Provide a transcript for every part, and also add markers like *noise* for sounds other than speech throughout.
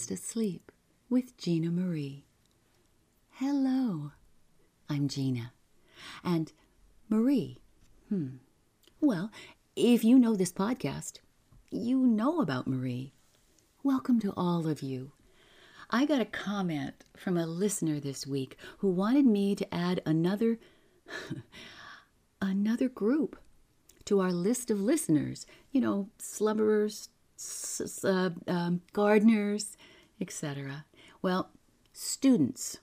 Fast Asleep with Gina Marie. Hello, I'm Gina. And Marie, hmm, well, if you know this podcast, you know about Marie. Welcome to all of you. I got a comment from a listener this week who wanted me to add another *laughs* another group to our list of listeners. You know, slumberers, uh, um, gardeners, etc. Well, students.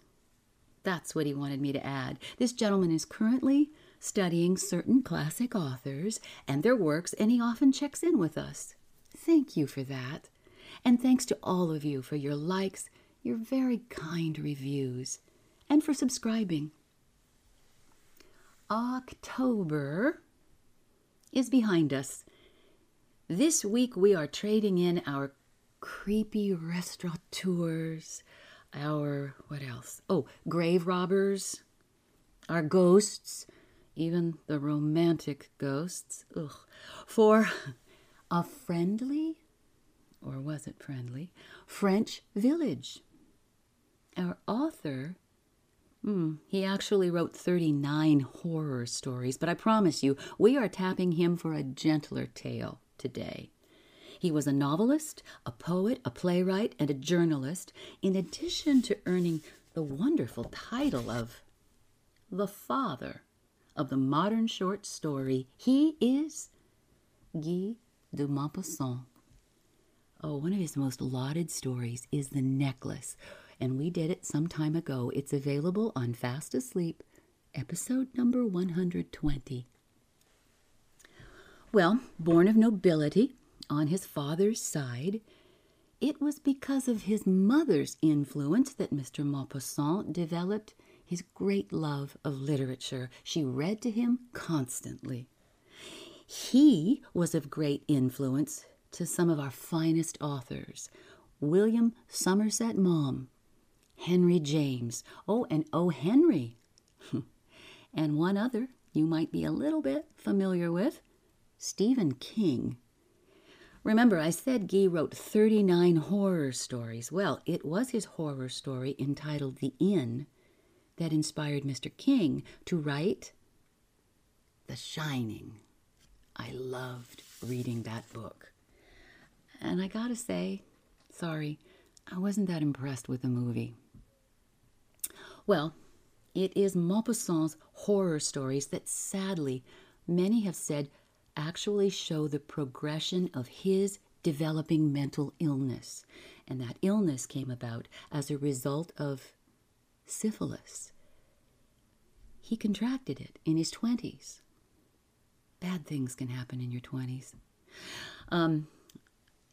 That's what he wanted me to add. This gentleman is currently studying certain classic authors and their works, and he often checks in with us. Thank you for that. And thanks to all of you for your likes, your very kind reviews, and for subscribing. October is behind us. This week we are trading in our creepy restaurateurs, our what else? Oh, grave robbers, our ghosts, even the romantic ghosts. Ugh. For a friendly, or was it friendly, French village. Our author, hmm, he actually wrote 39 horror stories, but I promise you, we are tapping him for a gentler tale today. He was a novelist, a poet, a playwright, and a journalist, in addition to earning the wonderful title of the father of the modern short story. He is Guy de Maupassant. Oh, one of his most lauded stories is The Necklace, and we did it some time ago. It's available on Fast Asleep, episode number 120. Well, born of nobility on his father's side, it was because of his mother's influence that Mr. Maupassant developed his great love of literature. She read to him constantly. He was of great influence to some of our finest authors William Somerset Maugham, Henry James, oh, and O. Henry, *laughs* and one other you might be a little bit familiar with Stephen King. Remember, I said Guy wrote 39 horror stories. Well, it was his horror story entitled The Inn that inspired Mr. King to write The Shining. I loved reading that book. And I gotta say, sorry, I wasn't that impressed with the movie. Well, it is Maupassant's horror stories that sadly many have said actually show the progression of his developing mental illness. And that illness came about as a result of syphilis. He contracted it in his 20s. Bad things can happen in your 20s. Um,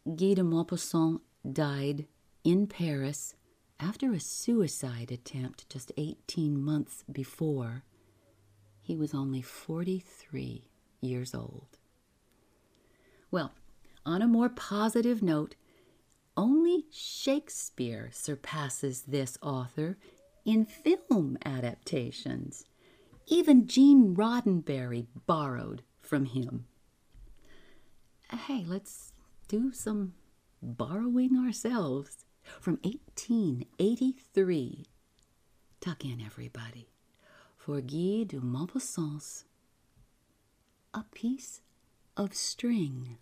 Guy de Maupassant died in Paris after a suicide attempt just 18 months before. He was only 43 years old. Well, on a more positive note, only Shakespeare surpasses this author in film adaptations. Even Gene Roddenberry borrowed from him. Hey, let's do some borrowing ourselves from 1883. Tuck in, everybody, for Guy de Maupassant's A Piece of String.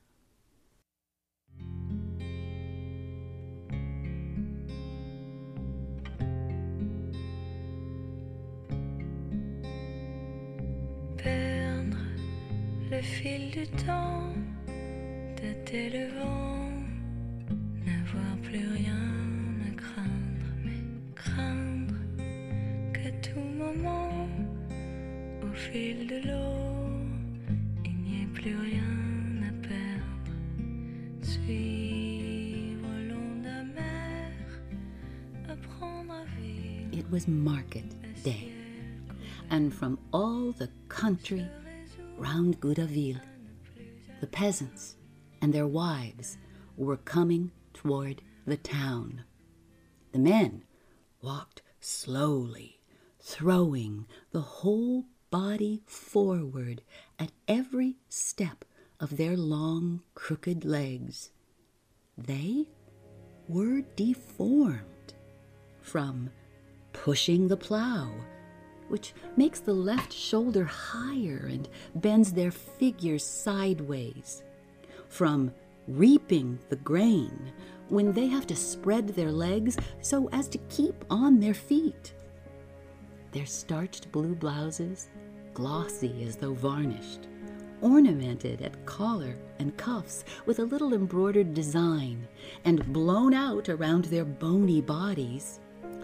Perdre le fil du temps, tâter le vent, n'avoir plus rien à craindre, mais craindre qu'à tout moment, au fil de l'eau, plus rien à perdre. Suivre l'onde amère, apprendre à vivre. It was market day, and from all the country round Goderville, the peasants and their wives were coming toward the town. The men walked slowly, throwing the whole body forward at every step of their long, crooked legs. They were deformed from pushing the plow, which makes the left shoulder higher and bends their figures sideways, from reaping the grain when they have to spread their legs so as to keep on their feet. Their starched blue blouses, glossy as though varnished, ornamented at collar and cuffs with a little embroidered design, and blown out around their bony bodies,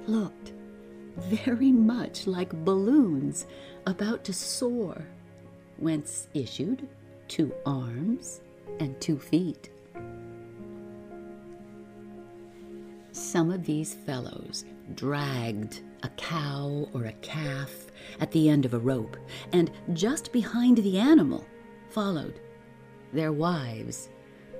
looked very much like balloons about to soar, whence issued two arms and two feet. Some of these fellows dragged a cow or a calf at the end of a rope, and just behind the animal followed their wives,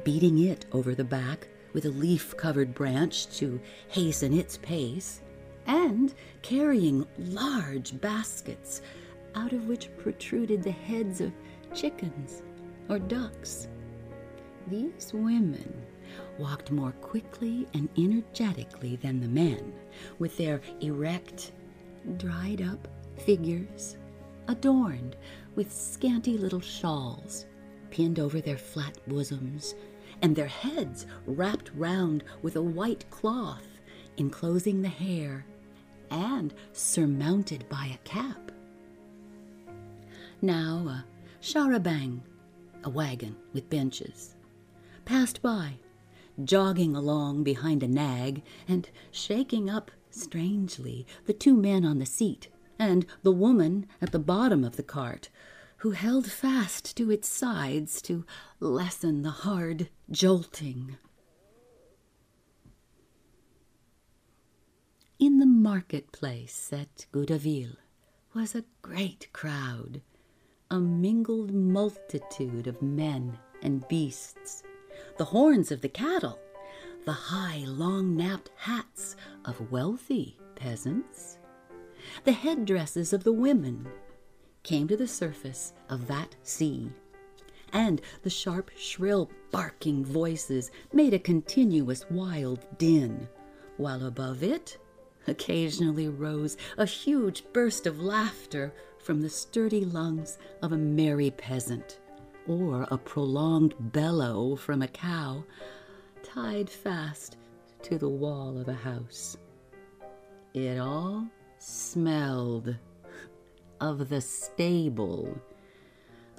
beating it over the back with a leaf covered branch to hasten its pace, and carrying large baskets out of which protruded the heads of chickens or ducks. These women walked more quickly and energetically than the men, with their erect, dried up figures adorned with scanty little shawls pinned over their flat bosoms, and their heads wrapped round with a white cloth enclosing the hair and surmounted by a cap. Now a char-à-banc, a wagon with benches, passed by, jogging along behind a nag and shaking up strangely the two men on the seat and the woman at the bottom of the cart, who held fast to its sides to lessen the hard jolting. In the marketplace at Goderville was a great crowd, a mingled multitude of men and beasts, the horns of the cattle, the high, long napped hats of wealthy peasants, the headdresses of the women came to the surface of that sea, and the sharp, shrill, barking voices made a continuous wild din, while above it occasionally rose a huge burst of laughter from the sturdy lungs of a merry peasant, or a prolonged bellow from a cow tied fast to the wall of a house. It all smelled of the stable,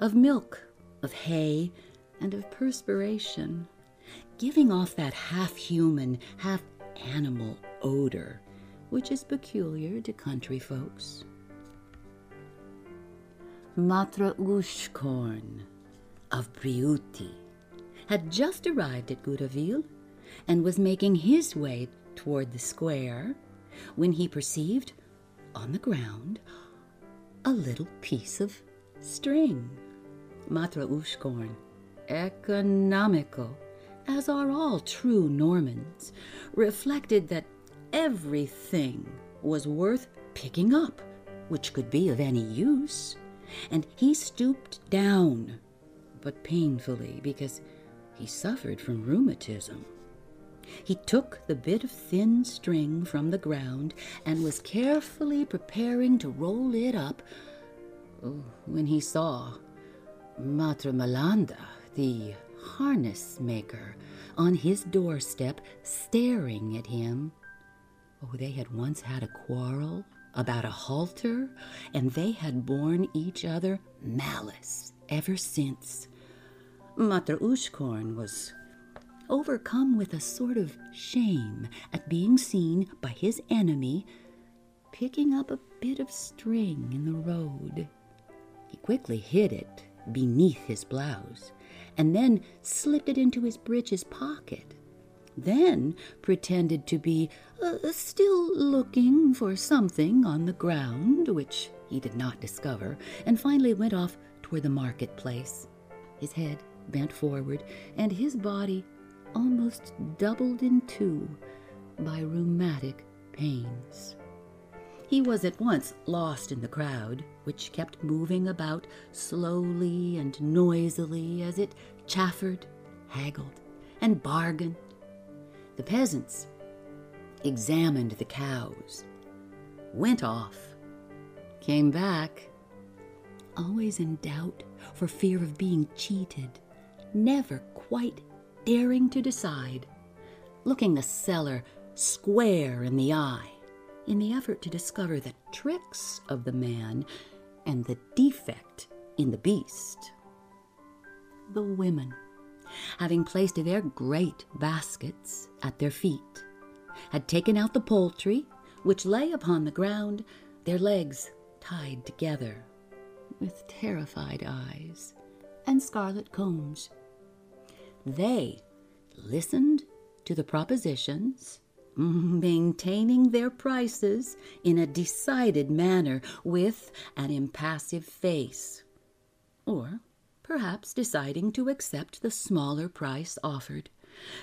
of milk, of hay, and of perspiration, giving off that half human, half animal odor which is peculiar to country folks. Maitre Hauchecorne of Breaute had just arrived at Goderville and was making his way toward the square when he perceived on the ground a little piece of string. Maitre Hauchecorne, economical, as are all true Normans, reflected that everything was worth picking up, which could be of any use, and he stooped down, but painfully because he suffered from rheumatism. He took the bit of thin string from the ground and was carefully preparing to roll it up oh, when he saw Maitre Malandain, the harness maker, on his doorstep staring at him. Oh, they had once had a quarrel about a halter, and they had borne each other malice ever since. Maitre Hauchecorne was overcome with a sort of shame at being seen by his enemy picking up a bit of string in the road. He quickly hid it beneath his blouse and then slipped it into his breeches pocket. Then pretended to be uh, still looking for something on the ground, which he did not discover, and finally went off toward the marketplace, his head bent forward and his body almost doubled in two by rheumatic pains. He was at once lost in the crowd, which kept moving about slowly and noisily as it chaffered, haggled, and bargained. The peasants examined the cows, went off, came back, always in doubt for fear of being cheated, never quite daring to decide, looking the seller square in the eye in the effort to discover the tricks of the man and the defect in the beast. The women, having placed their great baskets at their feet, had taken out the poultry, which lay upon the ground, their legs tied together, with terrified eyes and scarlet combs. They listened to the propositions, *laughs* maintaining their prices in a decided manner with an impassive face, or perhaps deciding to accept the smaller price offered,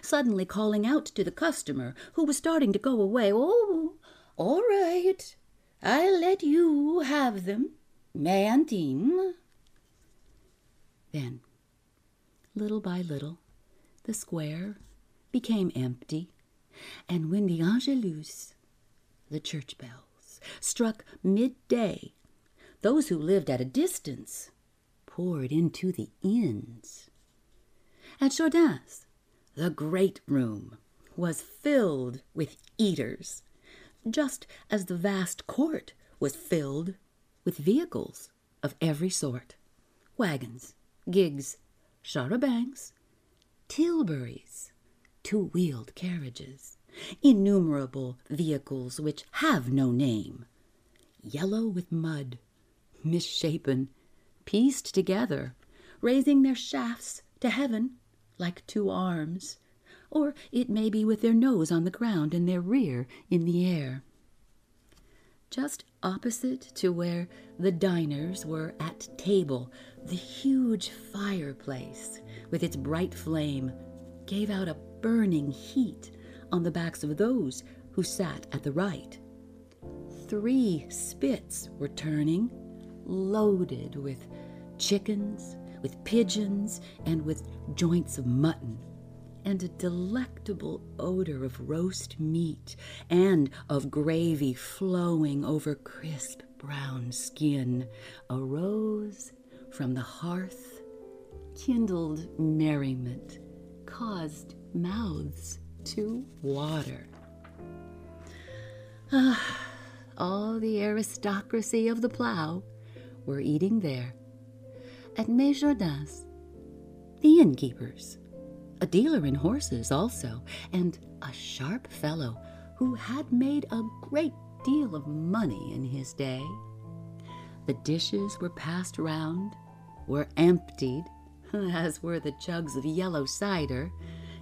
suddenly calling out to the customer who was starting to go away, Oh, all right, I'll let you have them, Mantine. Then, little by little, the square became empty, and when the Angelus, the church bells, struck midday, those who lived at a distance poured into the inns. At Jourdain's, the great room was filled with eaters, just as the vast court was filled with vehicles of every sort wagons, gigs, charabancs, tilburys, two wheeled carriages, innumerable vehicles which have no name, yellow with mud, misshapen, pieced together, raising their shafts to heaven like two arms, or it may be with their nose on the ground and their rear in the air. Just opposite to where the diners were at table, the huge fireplace, with its bright flame, gave out a burning heat on the backs of those who sat at the right. Three spits were turning, loaded with chickens, with pigeons, and with joints of mutton and a delectable odor of roast meat and of gravy flowing over crisp brown skin arose from the hearth, kindled merriment, caused mouths to water. Ah, all the aristocracy of the plough were eating there. At Mesjardins, the innkeepers, a dealer in horses also, and a sharp fellow who had made a great deal of money in his day. The dishes were passed round, were emptied, *laughs* as were the jugs of yellow cider.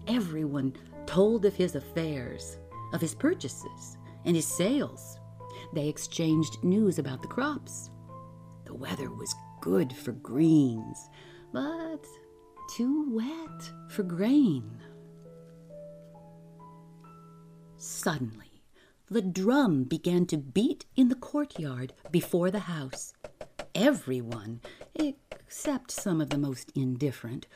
Everyone told of his affairs, of his purchases, and his sales. They exchanged news about the crops. The weather was good for greens, but too wet for grain. Suddenly, the drum began to beat in the courtyard before the house. Everyone, except some of the most indifferent,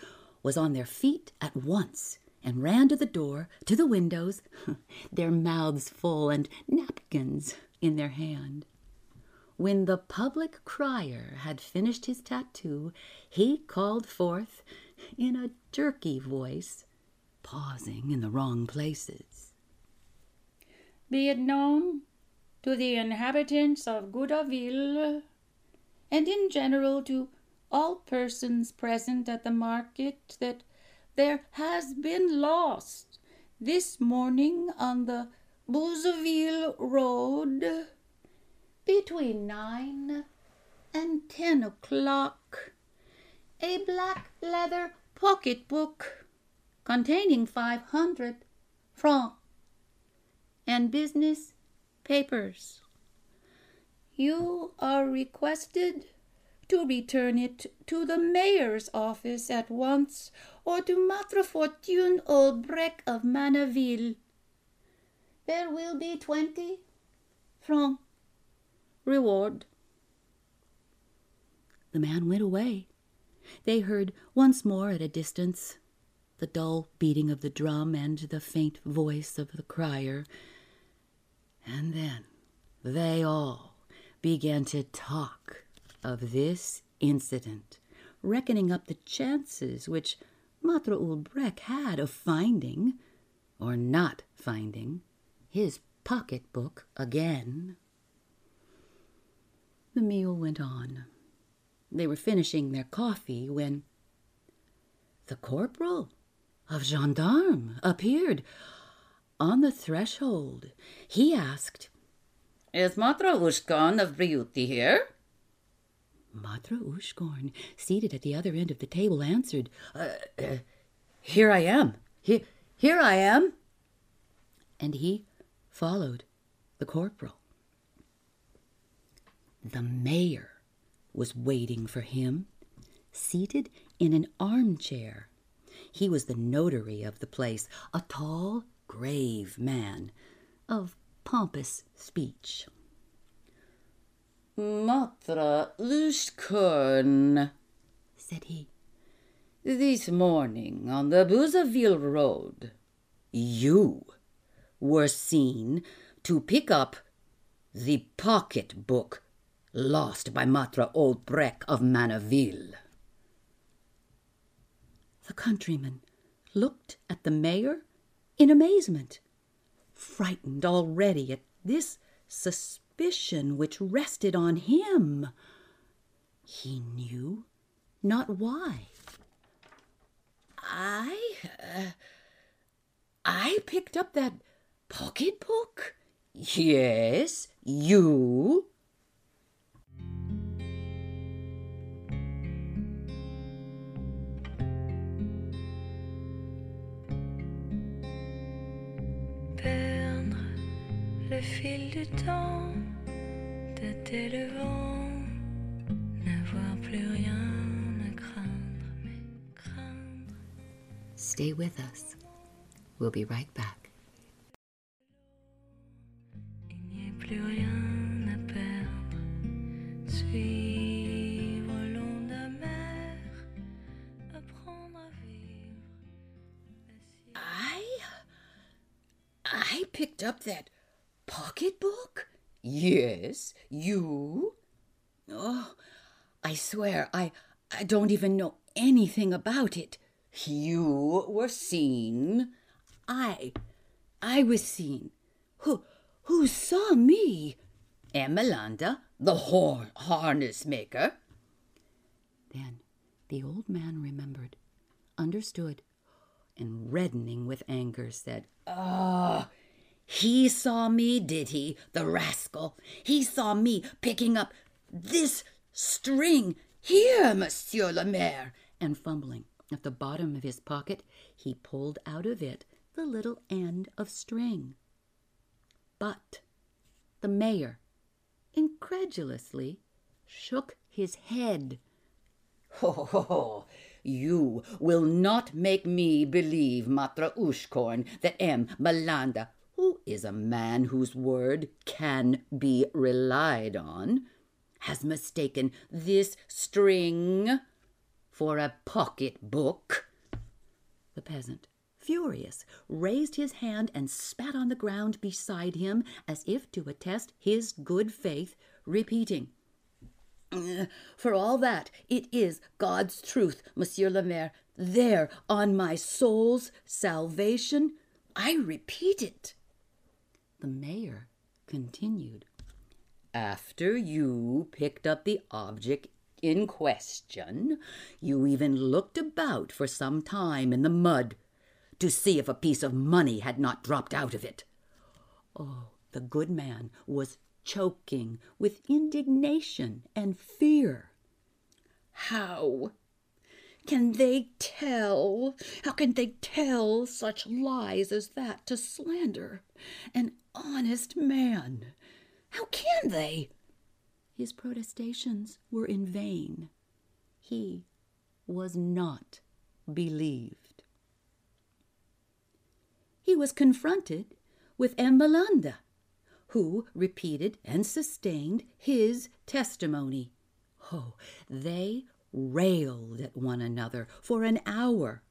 was on their feet at once and ran to the door, to the windows, *laughs* their mouths full and napkins in their hand. When the public crier had finished his tattoo, he called forth in a jerky voice, pausing in the wrong places. Be it known to the inhabitants of Goderville, and in general to all persons present at the market, that there has been lost this morning on the Beuzeville road between nine and ten o'clock a black leather pocketbook containing five hundred francs and business papers. You are requested to return it to the mayor's office at once or to Maitre Fortune Houlbreque of Manneville. There will be twenty francs reward. The man went away. They heard once more at a distance the dull beating of the drum and the faint voice of the crier. And then they all began to talk of this incident, reckoning up the chances which Maitre Houlbreque had of finding, or not finding, his pocketbook again. The meal went on. They were finishing their coffee when the corporal of gendarmes appeared on the threshold. He asked, Is Maitre Hauchecorne of Breaute here? Maitre Hauchecorne, seated at the other end of the table, answered, uh, uh, Here I am. Here, here I am. And he followed the corporal. The mayor was waiting for him, seated in an armchair. He was the notary of the place, a tall, grave man of pompous speech. Maitre Hauchecorne, said he, this morning on the Beuzeville road, you were seen to pick up the pocket book lost by Maitre Houlbreque of Manneville. The countryman looked at the mayor in amazement, frightened already at this suspicion which rested on him. He knew not why. I, uh, I picked up that pocketbook? Yes, you. Le fil du temps, tâter le vent, n'avoir plus rien à craindre, mais craindre. Stay with us. We'll be right back. Il n'y a plus rien à perdre. Suivre le long de la mer, apprendre à vivre. I. I picked up that pocketbook? Yes, you? Oh, I swear, I, I don't even know anything about it. You were seen. I, I was seen. Who, who saw me? Emelanda, the horn harness maker. Then the old man remembered, understood, and reddening with anger said, Ah, he saw me, did he, the rascal? He saw me picking up this string here, Monsieur le Maire. And fumbling at the bottom of his pocket, he pulled out of it the little end of string. But the mayor, incredulously, shook his head. Ho, ho, ho! You will not make me believe, Maitre Hauchecorne, that M. Malandain, is a man whose word can be relied on, has mistaken this string for a pocket book. The peasant, furious, raised his hand and spat on the ground beside him as if to attest his good faith, repeating, uh, for all that, it is God's truth, Monsieur le Maire. There, on my soul's salvation, I repeat it. The mayor continued. After you picked up the object in question, you even looked about for some time in the mud to see if a piece of money had not dropped out of it. Oh, the good man was choking with indignation and fear. How can they tell? How can they tell such lies as that to slander an honest man? How can they? His protestations were in vain. He was not believed. He was confronted with Emelanda who repeated and sustained his testimony. Oh, they railed at one another for an hour.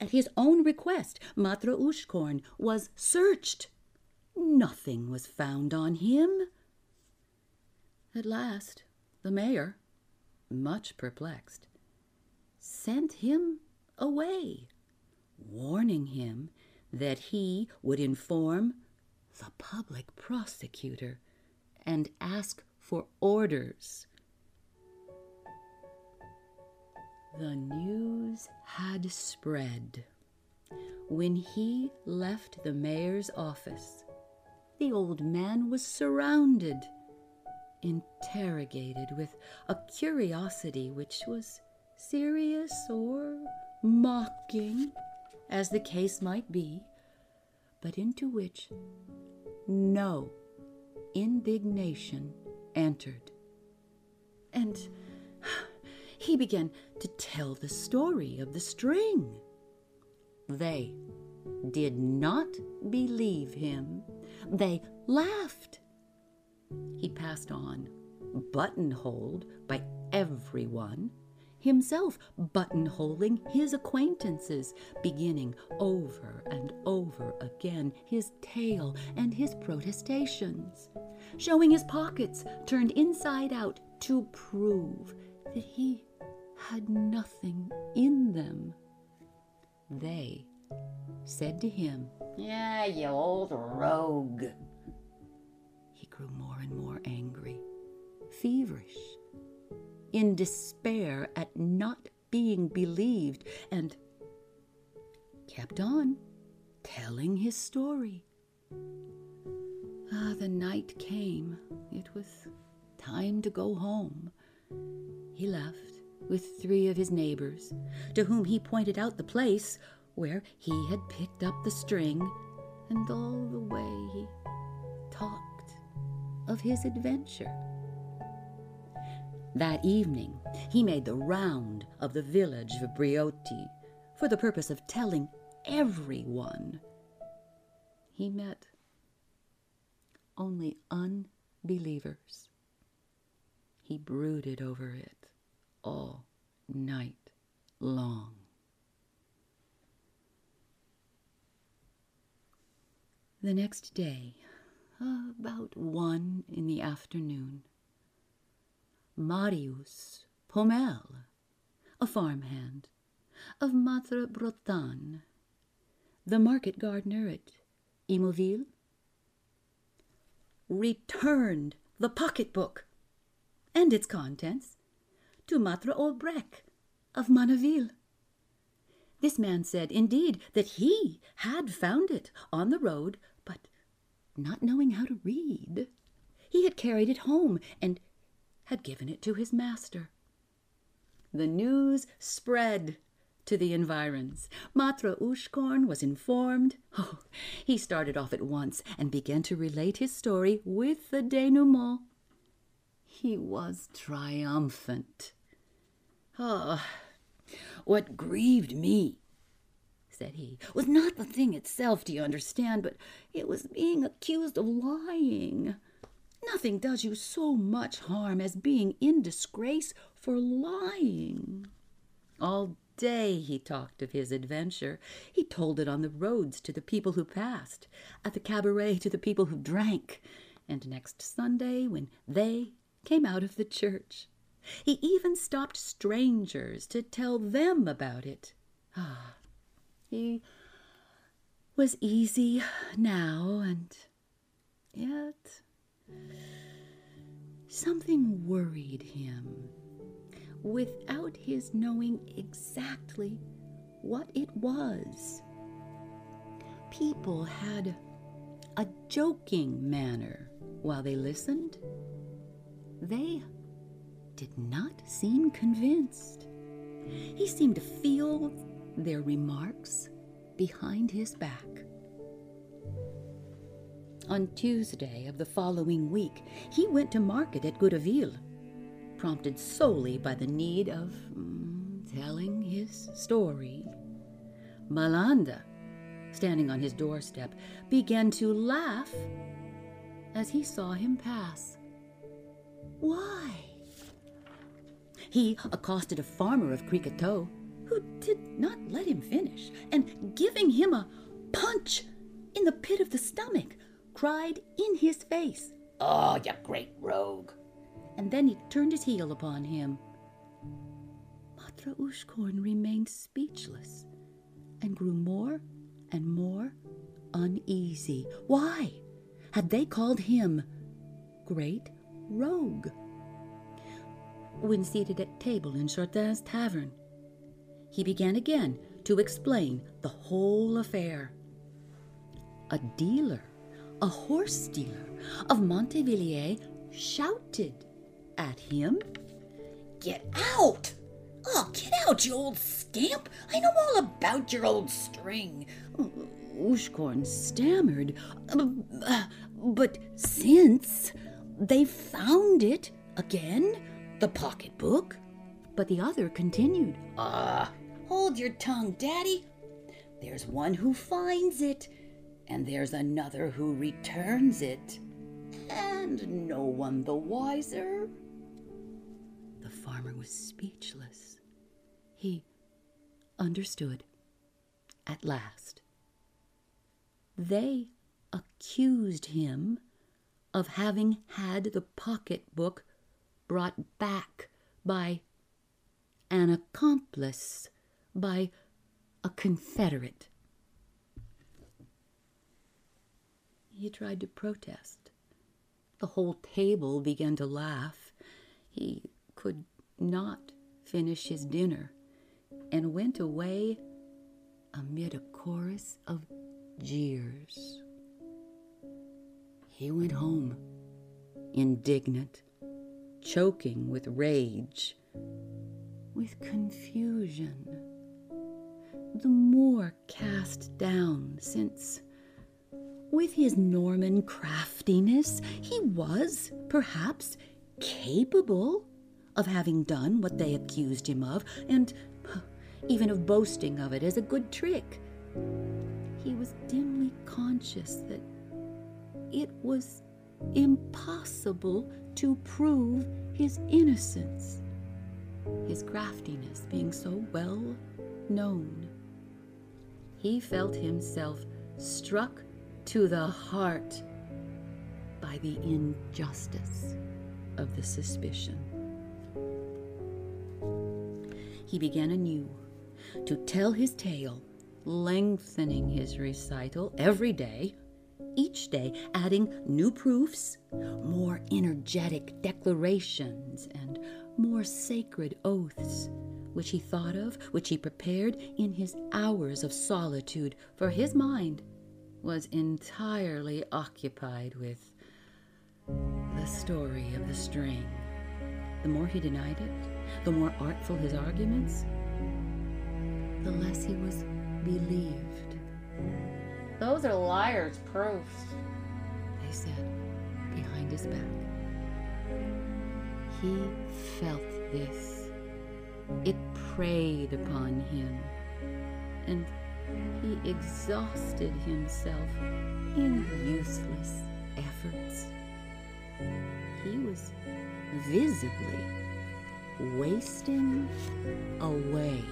at his own request, Maitre Hauchecorne was searched. Nothing was found on him. At last, the mayor, much perplexed, sent him away, warning him that he would inform the public prosecutor and ask for orders. The news had spread. When he left the mayor's office, the old man was surrounded, interrogated with a curiosity which was serious or mocking, as the case might be, but into which no indignation entered. And *sighs* he began to tell the story of the string. They did not believe him. They laughed. He passed on, buttonholed by everyone, himself buttonholing his acquaintances, beginning over and over again his tale and his protestations, showing his pockets turned inside out to prove that he had nothing in them. They said to him, Yeah, you old rogue. He grew more and more angry, feverish, in despair at not being believed, and kept on telling his story. Ah, the night came. It was time to go home. He left with three of his neighbors, to whom he pointed out the place where he had picked up the string, and all the way he talked of his adventure. That evening, he made the round of the village of Breaute for the purpose of telling everyone. He met only unbelievers. He brooded over it all night long. The next day, about one in the afternoon, Marius Paumelle, a farmhand of Maitre Bretagne, the market gardener at Ymauville, returned the pocketbook and its contents to Maitre Houlbreque of Manneville. This man said, indeed, that he had found it on the road, not knowing how to read, he had carried it home and had given it to his master. The news spread to the environs. Maitre Hauchecorne was informed. Oh, he started off at once and began to relate his story with the denouement. He was triumphant. Ah, what grieved me, said he, was not the thing itself, do you understand, but it was being accused of lying. Nothing does you so much harm as being in disgrace for lying. All day he talked of his adventure. He told it on the roads to the people who passed, at the cabaret to the people who drank, and next Sunday when they came out of the church. He even stopped strangers to tell them about it. Ah, he was easy now, and yet something worried him without his knowing exactly what it was. People had a joking manner while they listened. They did not seem convinced. He seemed to feel their remarks behind his back. On Tuesday of the following week, he went to market at Goderville, prompted solely by the need of mm, telling his story. Malandain, standing on his doorstep, began to laugh as he saw him pass. Why? He accosted a farmer of Criquetot who did not let him finish, and giving him a punch in the pit of the stomach, cried in his face, Oh, you great rogue. and then he turned his heel upon him. Maitre Hauchecorne remained speechless and grew more and more uneasy. Why had they called him Great Rogue? When seated at table in Chardin's tavern, he began again to explain the whole affair. A dealer, a horse dealer of Montivilliers, shouted at him. Get out! Oh, get out, you old scamp! I know all about your old string. Hauchecorne stammered, "Uh, uh, but since they found it again, the pocketbook. But the other continued, Ah, hold your tongue, Daddy. There's one who finds it, and there's another who returns it. And no one the wiser. The farmer was speechless. He understood at last. They accused him of having had the pocketbook brought back by an accomplice, by a confederate. He tried to protest. The whole table began to laugh. He could not finish his dinner and went away amid a chorus of jeers. He went home, indignant, choking with rage, with confusion, the more cast down since with his Norman craftiness, he was, perhaps, capable of having done what they accused him of, and even of boasting of it as a good trick. He was dimly conscious that it was impossible to prove his innocence, his craftiness being so well known. He felt himself struck to the heart by the injustice of the suspicion. He began anew to tell his tale, lengthening his recital every day, each day adding new proofs, more energetic declarations, and more sacred oaths, which he thought of, which he prepared in his hours of solitude, for his mind was entirely occupied with the story of the string. The more he denied it, the more artful his arguments, the less he was believed. Those are liars' proofs. They said behind his back. He felt this. It preyed upon him, and he exhausted himself in useless efforts. He was visibly wasting away.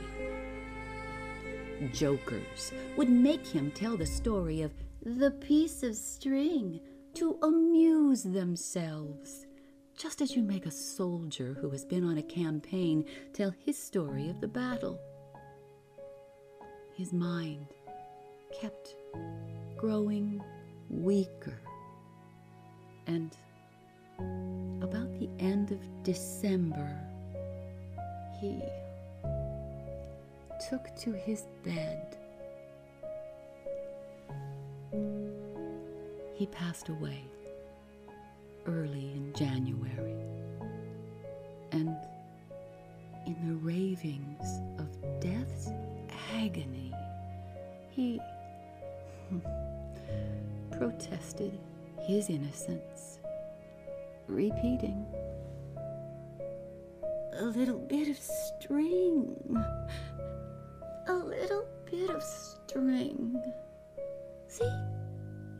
Jokers would make him tell the story of the piece of string to amuse themselves, just as you make a soldier who has been on a campaign tell his story of the battle. His mind kept growing weaker, and about the end of December, he took to his bed. He passed away early in January, and in the ravings of death's agony, he *laughs* protested his innocence, repeating, A little bit of string, a little bit of string. See,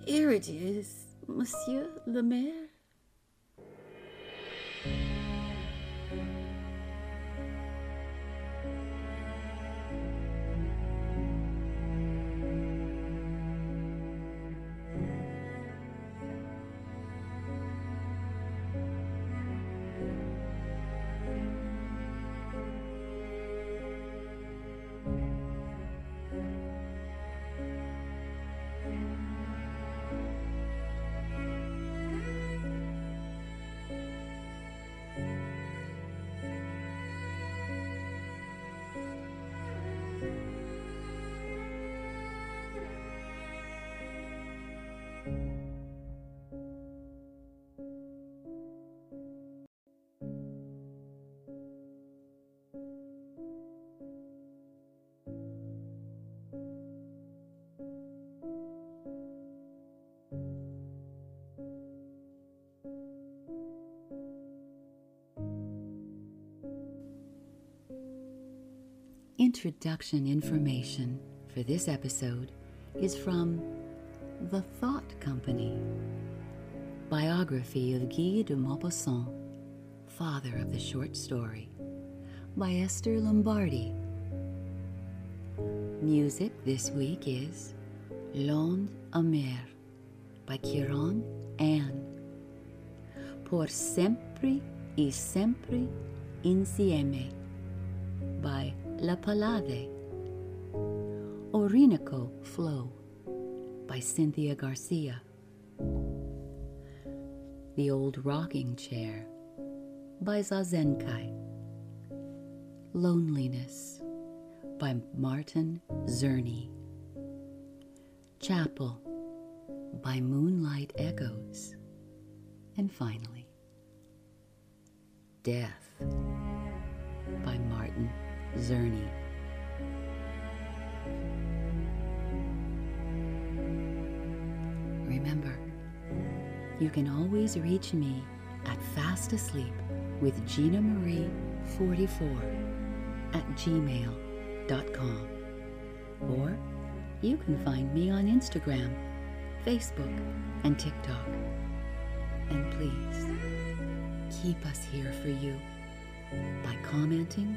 here it is, Monsieur le Maire. Introduction information for this episode is from The Thought Company Biography of Guy de Maupassant, father of the short story, by Esther Lombardi. Music this week is L'Onde Amère by Kieran Ann. Por sempre y sempre insieme by La Palade. Orinoco Flow by Cynthia Garcia. The Old Rocking Chair by Zazenkai. Loneliness by Martin Zerny. Chapel by Moonlight Echoes. And finally, Death Zerny. Remember, you can always reach me at Fast Asleep with Gina Marie 44 at gmail.com. Or you can find me on Instagram, Facebook, and TikTok. And please, keep us here for you by commenting,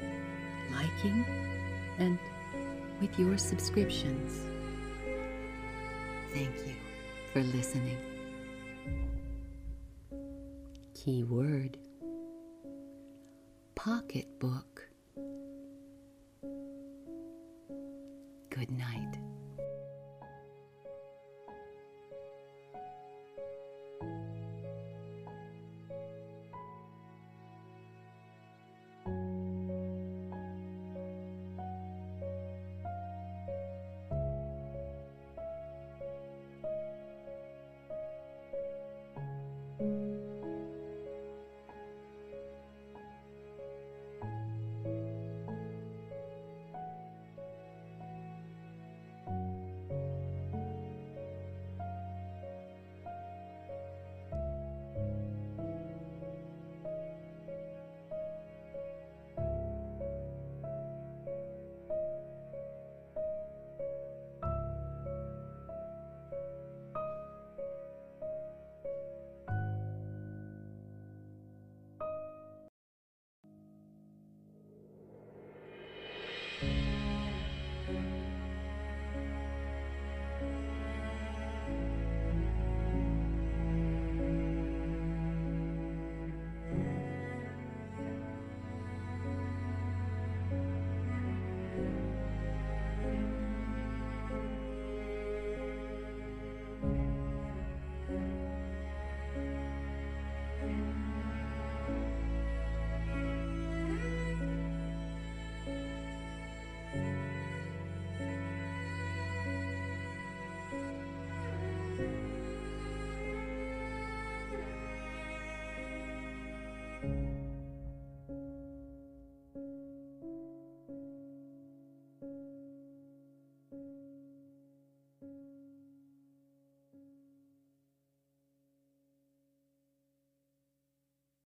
liking, and with your subscriptions. Thank you for listening. Keyword Pocketbook. Good night.